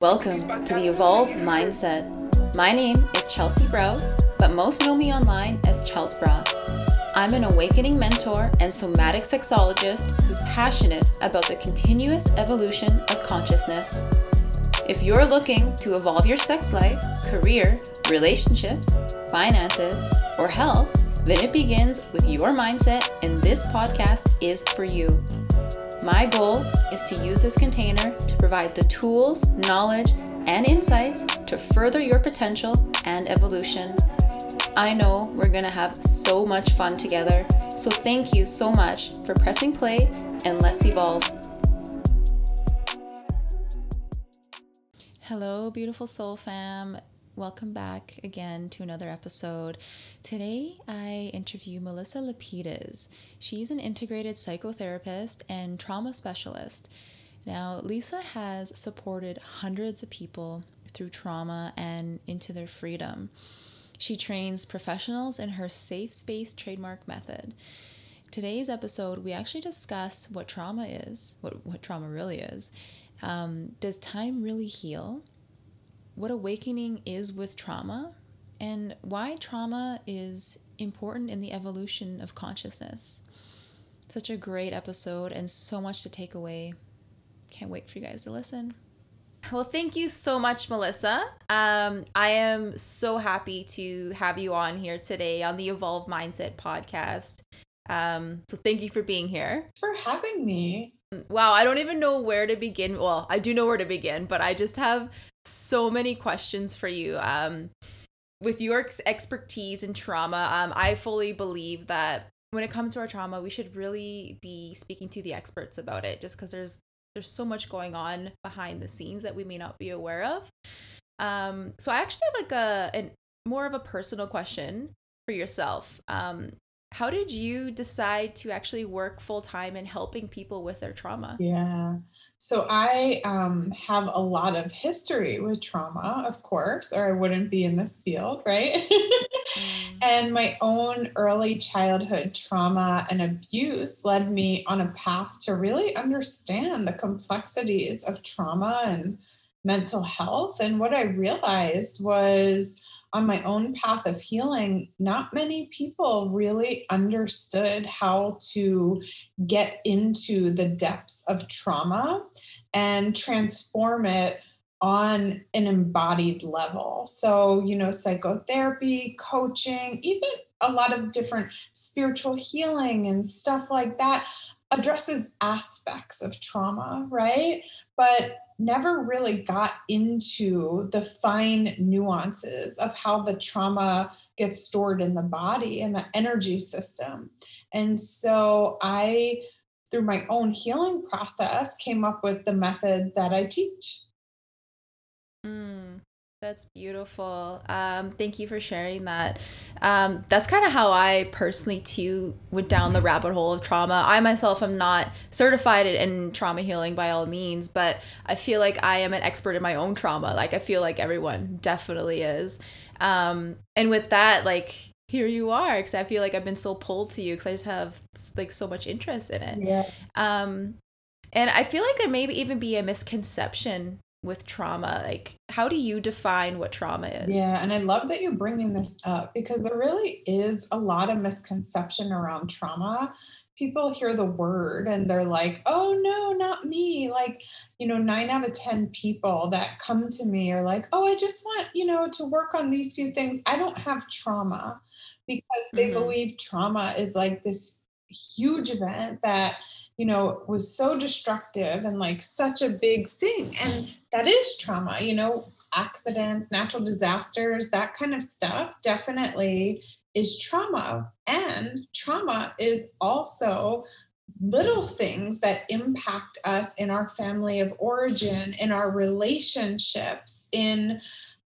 Welcome to the Evolve Mindset. My name is Chelsea Browse, but most know me online as Chels Bra. I'm an awakening mentor and somatic sexologist who's passionate about the continuous evolution of consciousness. If you're looking to evolve your sex life, career, relationships, finances, or health, then it begins with your mindset, and this podcast is for you. My goal is to use this container to provide the tools, knowledge, and insights to further your potential and evolution. I know we're going to have so much fun together, so thank you so much for pressing play and let's evolve. Hello, beautiful soul fam. Welcome back again to another episode. Today I interview Melissa Lapidus. She's an integrated psychotherapist and trauma specialist. Now, Lisa has supported hundreds of people through trauma and into their freedom. She trains professionals in her safe space trademark method. Today's episode, we actually discuss what trauma is, what, what trauma really is. Um, does time really heal? What awakening is with trauma and why trauma is important in the evolution of consciousness. Such a great episode and so much to take away. Can't wait for you guys to listen. Well, thank you so much, Melissa. Um, I am so happy to have you on here today on the Evolve Mindset podcast. Um, so thank you for being here. For having me. Wow, I don't even know where to begin. Well, I do know where to begin, but I just have so many questions for you. Um, with your expertise in trauma, um, I fully believe that when it comes to our trauma, we should really be speaking to the experts about it, just because there's there's so much going on behind the scenes that we may not be aware of. Um, so I actually have like a an, more of a personal question for yourself. Um, how did you decide to actually work full time in helping people with their trauma? Yeah. So I um, have a lot of history with trauma, of course, or I wouldn't be in this field, right? mm. And my own early childhood trauma and abuse led me on a path to really understand the complexities of trauma and mental health. And what I realized was on my own path of healing, not many people really understood how to get into the depths of trauma and transform it on an embodied level. So, you know, psychotherapy, coaching, even a lot of different spiritual healing and stuff like that addresses aspects of trauma, right? But never really got into the fine nuances of how the trauma gets stored in the body and the energy system. And so I, through my own healing process, came up with the method that I teach. Mm. That's beautiful. Um, thank you for sharing that. Um, that's kind of how I personally too went down the rabbit hole of trauma. I myself am not certified in trauma healing by all means, but I feel like I am an expert in my own trauma. Like I feel like everyone definitely is. Um, and with that, like here you are, because I feel like I've been so pulled to you because I just have like so much interest in it. Yeah. Um, and I feel like there may even be a misconception with trauma like how do you define what trauma is? Yeah and i love that you're bringing this up because there really is a lot of misconception around trauma. People hear the word and they're like oh no not me. Like you know 9 out of 10 people that come to me are like oh i just want you know to work on these few things. I don't have trauma because they mm-hmm. believe trauma is like this huge event that you know, was so destructive and like such a big thing. And that is trauma, you know, accidents, natural disasters, that kind of stuff definitely is trauma. And trauma is also little things that impact us in our family of origin, in our relationships, in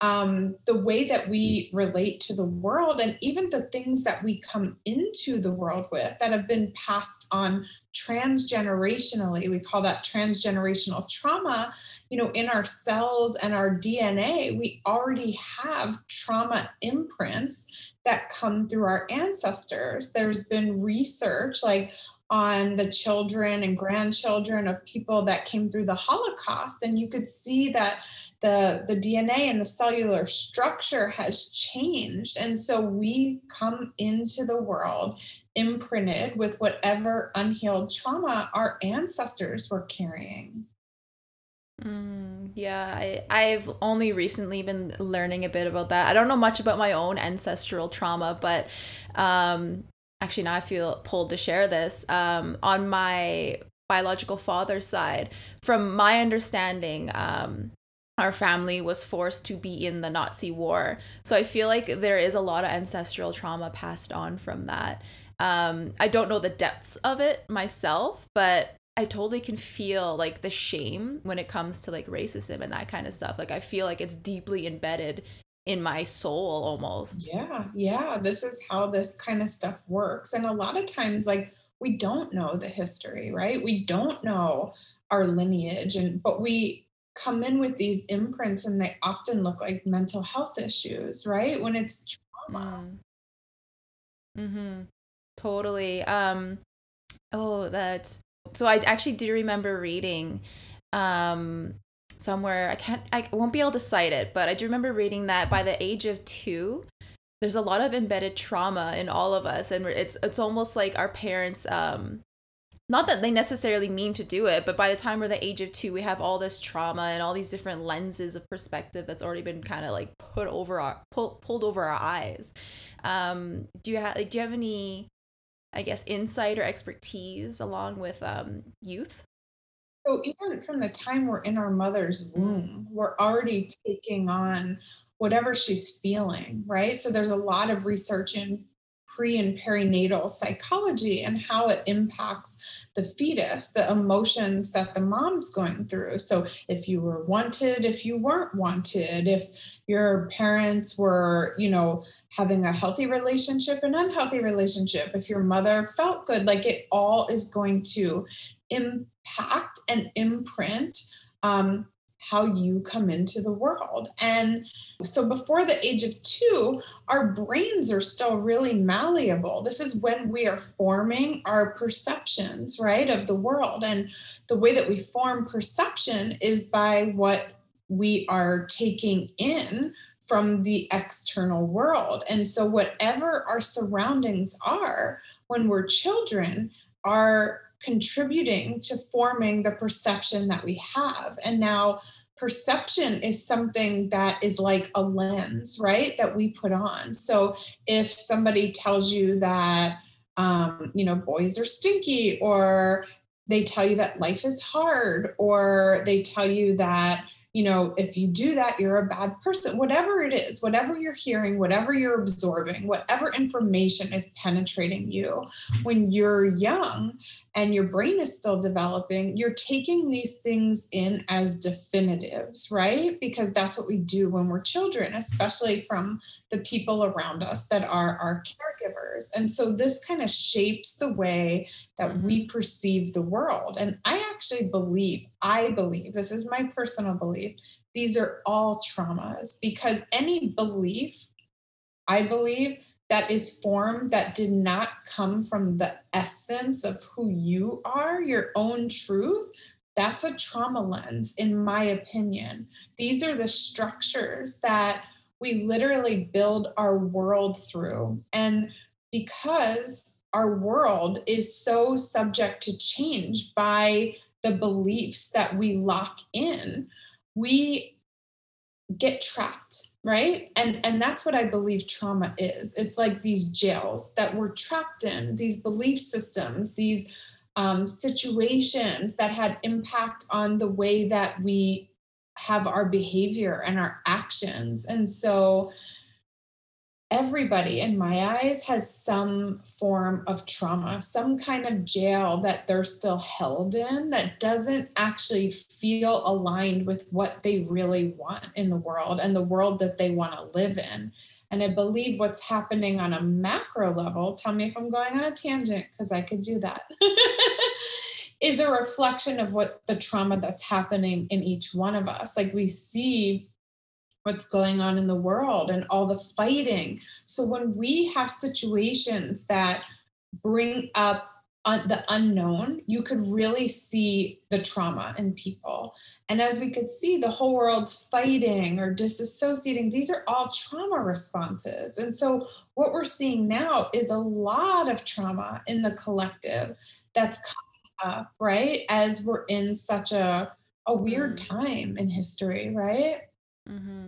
um, the way that we relate to the world, and even the things that we come into the world with that have been passed on transgenerationally we call that transgenerational trauma you know in our cells and our dna we already have trauma imprints that come through our ancestors. There's been research like on the children and grandchildren of people that came through the holocaust and you could see that the the DNA and the cellular structure has changed. And so we come into the world imprinted with whatever unhealed trauma our ancestors were carrying. Mm, yeah, I, I've only recently been learning a bit about that. I don't know much about my own ancestral trauma, but um, actually now I feel pulled to share this. Um, on my biological father's side, from my understanding, um, our family was forced to be in the Nazi war. So I feel like there is a lot of ancestral trauma passed on from that. Um, I don't know the depths of it myself, but I totally can feel like the shame when it comes to like racism and that kind of stuff. Like I feel like it's deeply embedded in my soul almost. Yeah, yeah. This is how this kind of stuff works. And a lot of times, like, we don't know the history, right? We don't know our lineage and but we come in with these imprints and they often look like mental health issues, right? When it's trauma. Mm. Totally. Um oh that so I actually do remember reading um somewhere I can't I won't be able to cite it, but I do remember reading that by the age of 2 there's a lot of embedded trauma in all of us and it's it's almost like our parents um not that they necessarily mean to do it, but by the time we're the age of two, we have all this trauma and all these different lenses of perspective that's already been kind of like put over our pull, pulled over our eyes. Um, do you have like, do you have any, I guess, insight or expertise along with um, youth? So even from the time we're in our mother's womb, we're already taking on whatever she's feeling, right? So there's a lot of research in pre and perinatal psychology and how it impacts the fetus, the emotions that the mom's going through. So, if you were wanted, if you weren't wanted, if your parents were, you know, having a healthy relationship, an unhealthy relationship, if your mother felt good, like it all is going to impact and imprint um, how you come into the world. And so before the age of two, our brains are still really malleable. This is when we are forming our perceptions, right, of the world. And the way that we form perception is by what we are taking in from the external world. And so, whatever our surroundings are when we're children, are contributing to forming the perception that we have. And now perception is something that is like a lens, right? That we put on. So if somebody tells you that, um, you know, boys are stinky, or they tell you that life is hard, or they tell you that, you know, if you do that, you're a bad person. Whatever it is, whatever you're hearing, whatever you're absorbing, whatever information is penetrating you when you're young and your brain is still developing, you're taking these things in as definitives, right? Because that's what we do when we're children, especially from the people around us that are our caregivers. And so this kind of shapes the way that we perceive the world. And I actually believe, I believe, this is my personal belief, these are all traumas because any belief, I believe, that is formed that did not come from the essence of who you are, your own truth, that's a trauma lens, in my opinion. These are the structures that we literally build our world through. And because our world is so subject to change by the beliefs that we lock in, we get trapped right? And and that's what i believe trauma is. It's like these jails that we're trapped in these belief systems these um, situations that had impact on the way that we have our behavior and our actions. And so everybody in my eyes has some form of trauma, some kind of jail that they're still held in that doesn't actually feel aligned with what they really want in the world and the world that they want to live in. And I believe what's happening on a macro level, tell me if I'm going on a tangent because I could do that, is a reflection of what the trauma that's happening in each one of us. Like we see what's going on in the world and all the fighting. So when we have situations that bring up uh, the unknown, you could really see the trauma in people. And as we could see, the whole world's fighting or disassociating. These are all trauma responses. And so, what we're seeing now is a lot of trauma in the collective that's coming up, right? As we're in such a, a weird Mm. time in history, right? Mm-hmm.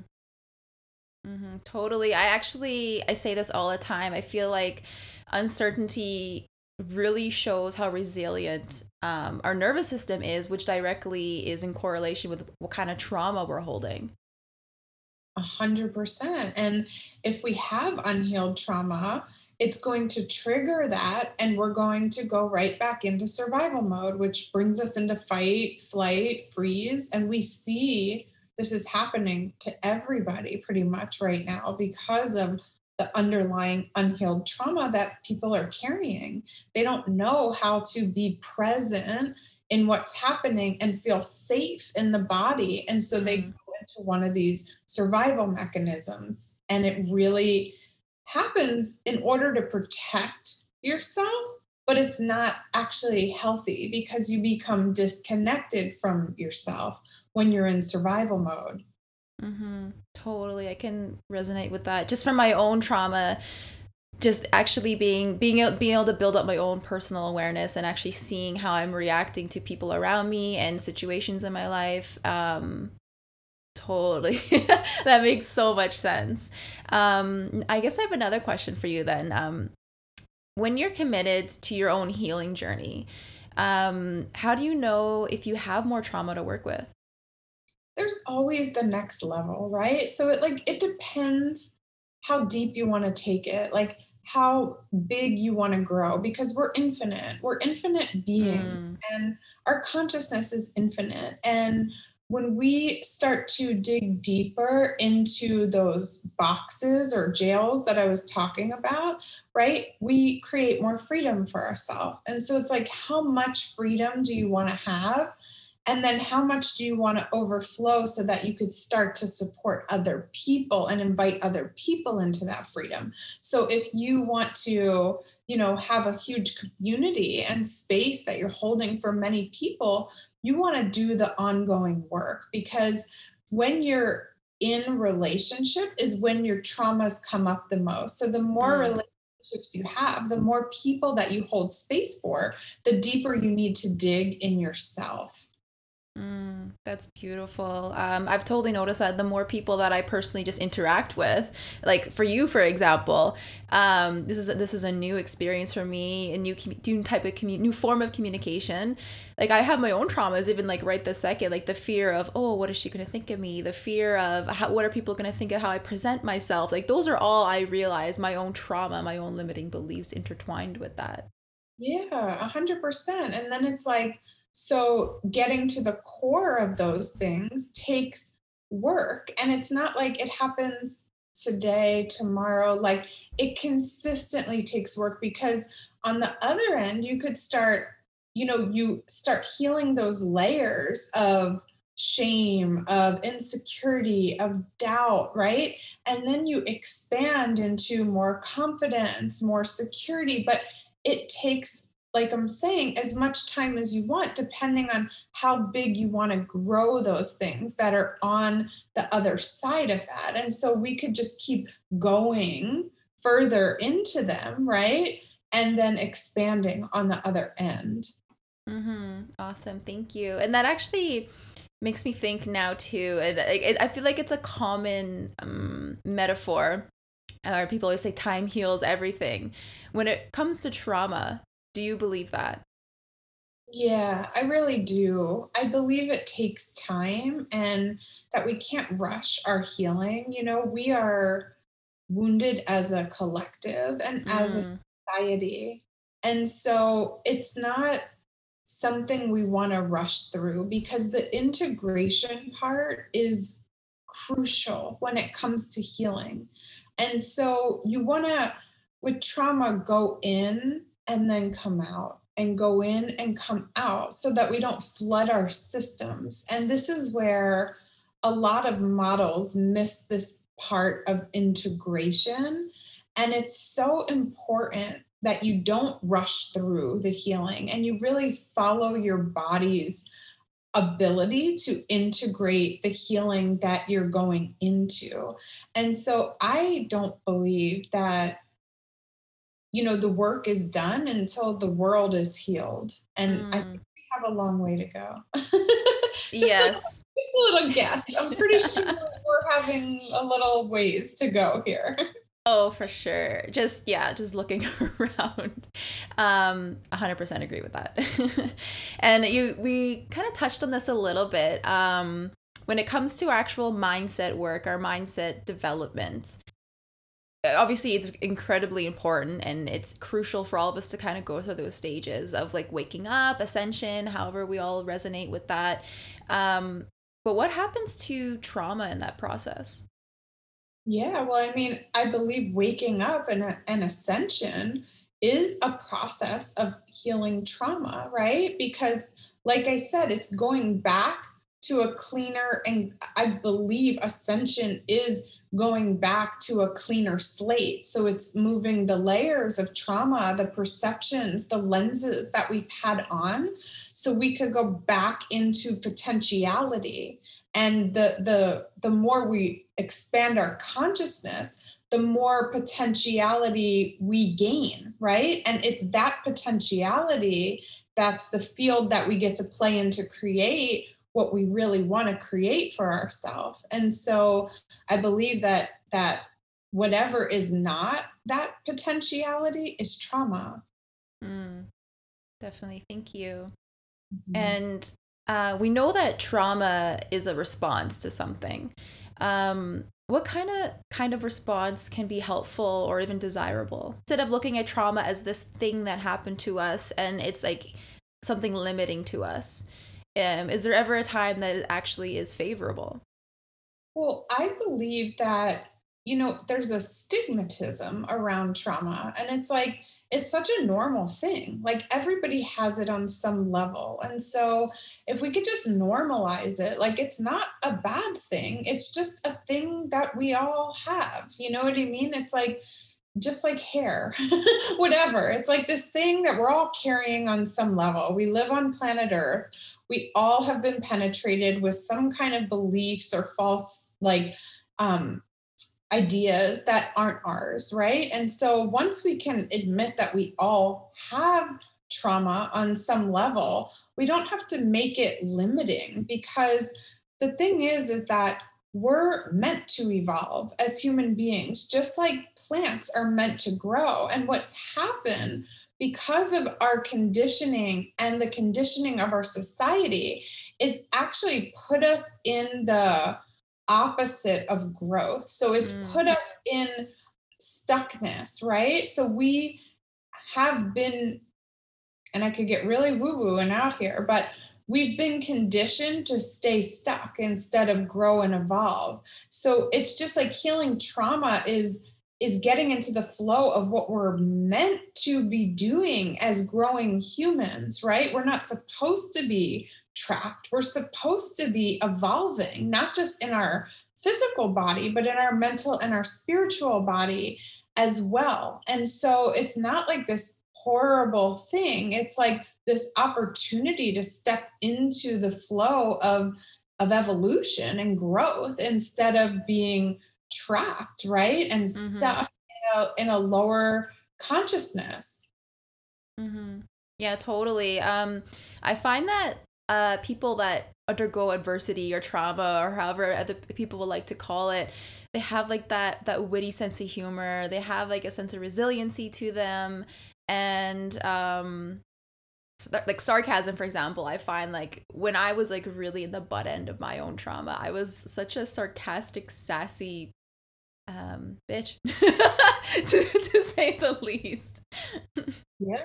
Mm-hmm. Totally. I actually I say this all the time. I feel like uncertainty really shows how resilient um, our nervous system is, which directly is in correlation with what kind of trauma we're holding. A hundred percent. And if we have unhealed trauma, it's going to trigger that, and we're going to go right back into survival mode, which brings us into fight, flight, freeze. And we see this is happening to everybody pretty much right now because of the underlying unhealed trauma that people are carrying. They don't know how to be present in what's happening and feel safe in the body. And so they Mm. go into one of these survival mechanisms. And it really happens in order to protect yourself, but it's not actually healthy because you become disconnected from yourself when you're in survival mode. Mm-hmm. Totally. I can resonate with that. Just from my own trauma, just actually being being able, being able to build up my own personal awareness and actually seeing how I'm reacting to people around me and situations in my life. Um, totally, that makes so much sense. Um, I guess I have another question for you then. Um, when you're committed to your own healing journey, um, how do you know if you have more trauma to work with? There's always the next level, right? So it like it depends how deep you want to take it, like how big you want to grow because we're infinite. We're infinite beings Mm, and our consciousness is infinite. And when we start to dig deeper into those boxes or jails that I was talking about, right, we create more freedom for ourselves. And so it's like, how much freedom do you want to have? And then how much do you want to overflow so that you could start to support other people and invite other people into that freedom? So if you want to, you know, have a huge community and space that you're holding for many people, you want to do the ongoing work because when you're in relationship is when your traumas come up the most. So the more mm. relationships you have, the more people that you hold space for, the deeper you need to dig in yourself. Mm, that's beautiful. Um, I've totally noticed that the more people that I personally just interact with, like for you, for example, um, this is this is a new experience for me, a new new type of commu- new form of communication. Like I have my own traumas, even like right this second, like the fear of oh, what is she gonna think of me? The fear of how, what are people gonna think of how I present myself? Like those are all I realize my own trauma, my own limiting beliefs intertwined with that. Yeah, a hundred percent. And then it's like, so getting to the core of those things takes work. And it's not like it happens today, tomorrow. Like it consistently takes work because on the other end, you could start, you know, you start healing those layers of shame, of insecurity, of doubt, right? And then you expand into more confidence, more security. But it takes like i'm saying as much time as you want depending on how big you want to grow those things that are on the other side of that and so we could just keep going further into them right and then expanding on the other end Mm-hmm. Awesome. Thank you. And that actually makes me think now too. I, I feel like it's a common um, metaphor. Or people always say time heals everything. When it comes to trauma, do you believe that? yeah i really do i believe it takes time and that we can't rush our healing you know we are wounded as a collective and as a Mm, society. And so it's not something we want to rush through because the integration part is crucial when it comes to healing. And so you want to, with trauma, go in and then come out and go in and come out so that we don't flood our systems. And this is where a lot of models miss this part of integration. And it's so important that you don't rush through the healing and you really follow your body's ability to integrate the healing that you're going into. And so I don't believe that you know the work is done until the world is healed and mm. i think we have a long way to go just yes a, just a little guess i'm pretty sure we're having a little ways to go here Oh, for sure. Just yeah, just looking around. Um 100% agree with that. and you we kind of touched on this a little bit. Um when it comes to actual mindset work, our mindset development, obviously it's incredibly important and it's crucial for all of us to kind of go through those stages of like waking up ascension however we all resonate with that. Um but what happens to trauma in that process? Yeah well i mean i believe waking up and an ascension is a process of healing trauma right? Because like i said it's going back to a cleaner and i believe ascension is going back to a cleaner slate. So it's moving the layers of trauma, the perceptions, the lenses that we've had on, so we could go back into potentiality. And the the the more we expand our consciousness, the more potentiality we gain, right? And it's that potentiality that's the field that we get to play in to create what we really want to create for ourselves and so i believe that that whatever is not that potentiality is trauma. Mm, definitely thank you. Mm-hmm. and uh, we know that trauma is a response to something. Um, what kind of kind of response can be helpful or even desirable? Instead of looking at trauma as this thing that happened to us and it's like something limiting to us um, is there ever a time that it actually is favorable? Well, I believe that, you know, there's a stigmatism around trauma. And it's like, it's such a normal thing. Like everybody has it on some level. And so if we could just normalize it, like it's not a bad thing. It's just a thing that we all have. You know what I mean? It's like, just like hair, whatever. It's like this thing that we're all carrying on some level. We live on planet Earth we all have been penetrated with some kind of beliefs or false like um, ideas that aren't ours, right? And so once we can admit that we all have trauma on some level, we don't have to make it limiting because the thing is is that we're meant to evolve as human beings just like plants are meant to grow and what's happened because of our conditioning and the conditioning of our society, it's actually put us in the opposite of growth. So it's mm. put us in stuckness, right? So we have been, and I could get really woo woo and out here, but we've been conditioned to stay stuck instead of grow and evolve. So it's just like healing trauma is is getting into the flow of what we're meant to be doing as growing humans, right? We're not supposed to be trapped. We're supposed to be evolving, not just in our physical body, but in our mental and our spiritual body as well. And so it's not like this horrible thing. It's like this opportunity to step into the flow of of evolution and growth instead of being trapped, right? And mm-hmm. stuck in a, in a lower consciousness. Mm-hmm. Yeah, totally. Um, I find that uh, people that undergo adversity or trauma or however other people would like to call it, they have like that that witty sense of humor. They have like a sense of resiliency to them, and um, like sarcasm for example i find like when i was like really in the butt end of my own trauma i was such a sarcastic sassy um, bitch, to, to say the least. yeah.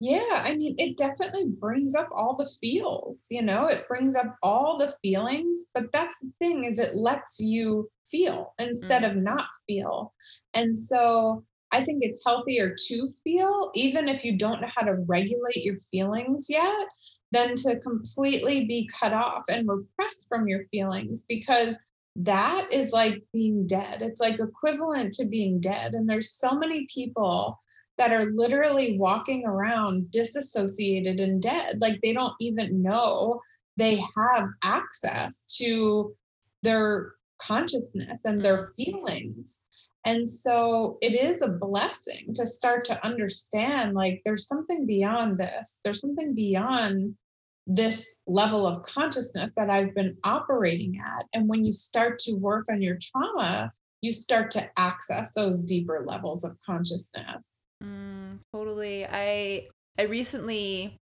Yeah, I mean, it definitely brings up all the feels, you know, it brings up all the feelings, but that's the thing is it lets you feel instead mm. of not feel. And so I think it's healthier to feel, even if you don't know how to regulate your feelings yet, than to completely be cut off and repressed from your feelings because that is like being dead. It's like equivalent to being dead. And there's so many people that are literally walking around disassociated and dead. Like they don't even know they have access to their consciousness and their mm. feelings. And so it is a blessing to start to understand like there's something beyond this. There's something beyond this level of consciousness that I've been operating at. And when you start to work on your trauma, you start to access those deeper levels of consciousness. Mm, totally. I I recently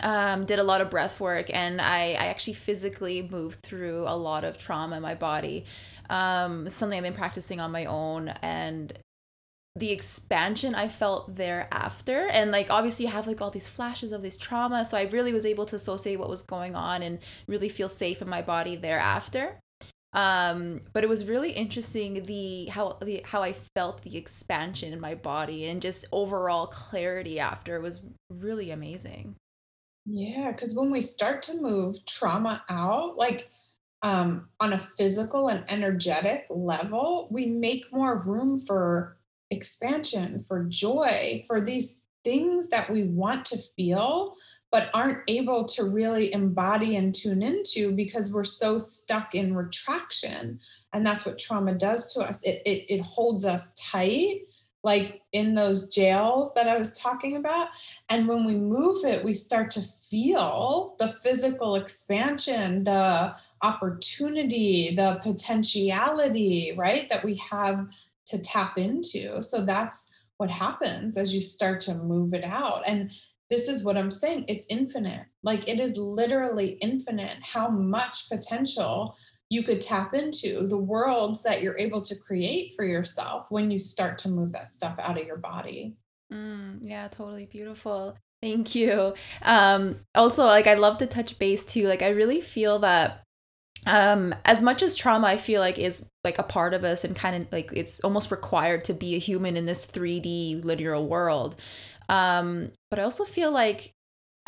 um, did a lot of breath work and I, I actually physically moved through a lot of trauma in my body. Um, something I've been practicing on my own and the expansion I felt thereafter. And like obviously you have like all these flashes of this trauma. So I really was able to associate what was going on and really feel safe in my body thereafter. Um, but it was really interesting the how the how I felt the expansion in my body and just overall clarity after it was really amazing. Yeah, because when we start to move trauma out, like um, on a physical and energetic level, we make more room for expansion, for joy, for these things that we want to feel, but aren't able to really embody and tune into because we're so stuck in retraction. And that's what trauma does to us. It, it, it holds us tight like in those jails that I was talking about. And when we move it, we start to feel the physical expansion, the opportunity, the potentiality, right, that we have to tap into. So that's what happens as you start to move it out. And this is what I'm saying it's infinite. Like it is literally infinite how much potential you could tap into the worlds that you're able to create for yourself when you start to move that stuff out of your body. Mm, yeah, totally beautiful. Thank you. Um, also, like, I love to touch base too. Like, I really feel that um as much as trauma i feel like is like a part of us and kind of like it's almost required to be a human in this 3d linear world. Um but i also feel like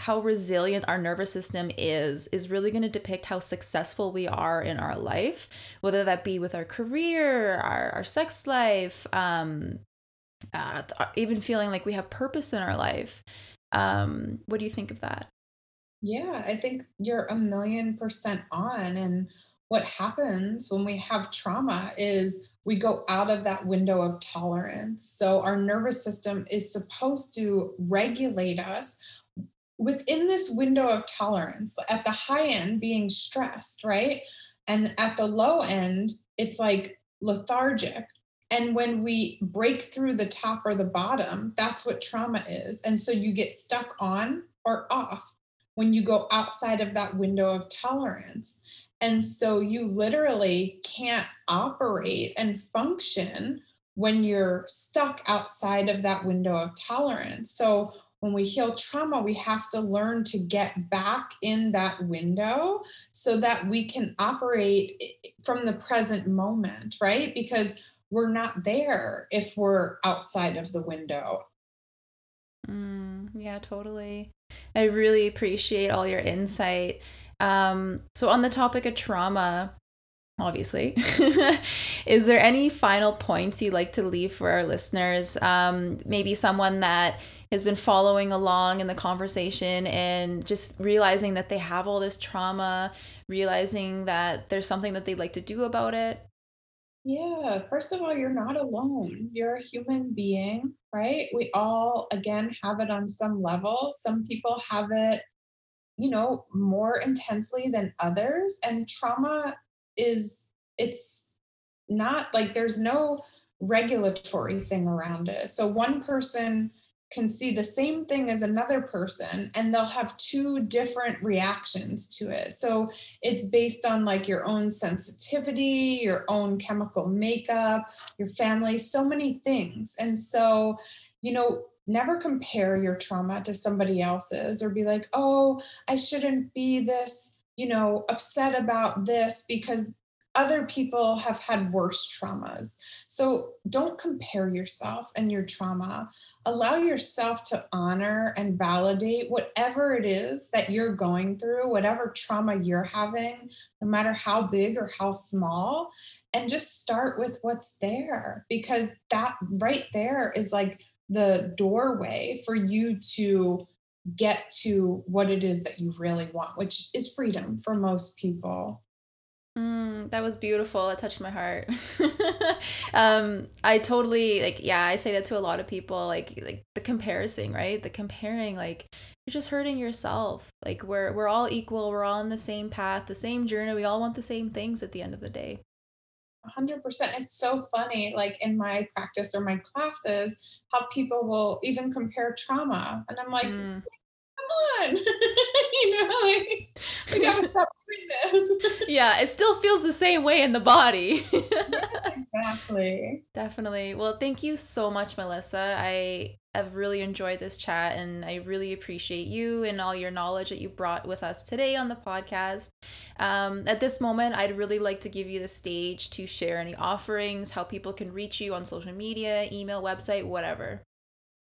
how resilient our nervous system is is really going to depict how successful we are in our life whether that be with our career our, our sex life um uh, even feeling like we have purpose in our life. Um what do you think of that yeah i think you're a million percent on and what happens when we have trauma is we go out of that window of tolerance. So, our nervous system is supposed to regulate us within this window of tolerance, at the high end being stressed, right? And at the low end, it's like lethargic. And when we break through the top or the bottom, that's what trauma is. And so you get stuck on or off when you go outside of that window of tolerance. And so you literally can't operate and function when you're stuck outside of that window of tolerance. So when we heal trauma, we have to learn to get back in that window so that we can operate from the present moment, right? Because we're not there if we're outside of the window. Mm, yeah, totally. I really appreciate all your insight. Um, so, on the topic of trauma, obviously, is there any final points you'd like to leave for our listeners? Um, maybe someone that has been following along in the conversation and just realizing that they have all this trauma, realizing that there's something that they'd like to do about it? Yeah, first of all, you're not alone. You're a human being, right? We all, again, have it on some level. Some people have it, you know, more intensely than others. And trauma is, it's not like there's no regulatory thing around it. So one person can see the same thing as another person and they'll have two different reactions to it. So it's based on like your own sensitivity, your own chemical makeup, your family, so many things. And so, you know, never compare your trauma to somebody else's or be like, oh, I shouldn't be this, you know, upset about this because other people have had worse traumas. So don't compare yourself and your trauma. Allow yourself to honor and validate whatever it is that you're going through, whatever trauma you're having, no matter how big or how small, and just start with what's there because that right there is like the doorway for you to get to what it is that you really want, which is freedom for most people. Mm, that was beautiful. It touched my heart. um, I totally like. Yeah, I say that to a lot of people. Like, like the comparison, right? The comparing, like you're just hurting yourself. Like we're we're all equal. We're all on the same path, the same journey. We all want the same things at the end of the day. 100%. It's so funny, like in my practice or my classes, how people will even compare trauma. And I'm like, mm on. you know, like we gotta stop doing this. yeah, it still feels the same way in the body. yeah, exactly. Definitely. Well, thank you so much, Melissa. I have really enjoyed this chat and I really appreciate you and all your knowledge that you brought with us today on the podcast. Um, at this moment, I'd really like to give you the stage to share any offerings, how people can reach you on social media, email, website, whatever.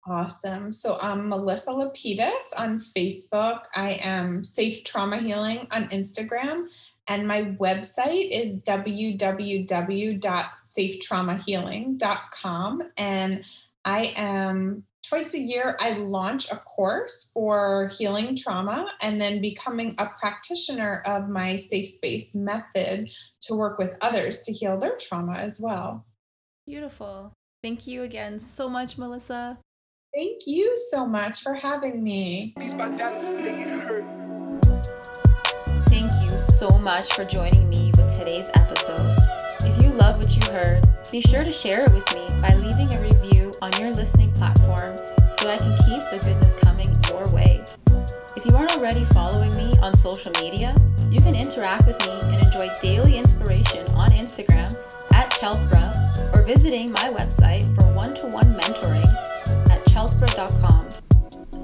Awesome. So I'm Melissa Lapidus on Facebook. I am Safe Trauma Healing on Instagram. And my website is www.safetraumahealing.com. And I am twice a year, I launch a course for healing trauma and then becoming a practitioner of my safe space method to work with others to heal their trauma as well. Beautiful. Thank you again so much, Melissa. Thank you so much for having me. Thank you so much for joining me with today's episode. If you love what you heard, be sure to share it with me by leaving a review on your listening platform so I can keep the goodness coming your way. If you aren't already following me on social media, you can interact with me and enjoy daily inspiration on Instagram at Chelsbra or visiting my website for one to one mentoring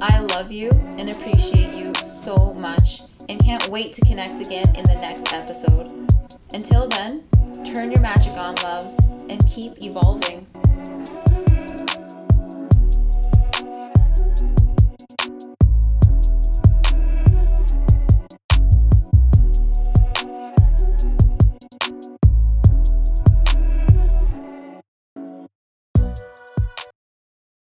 I love you and appreciate you so much and can't wait to connect again in the next episode. Until then, turn your magic on, loves, and keep evolving.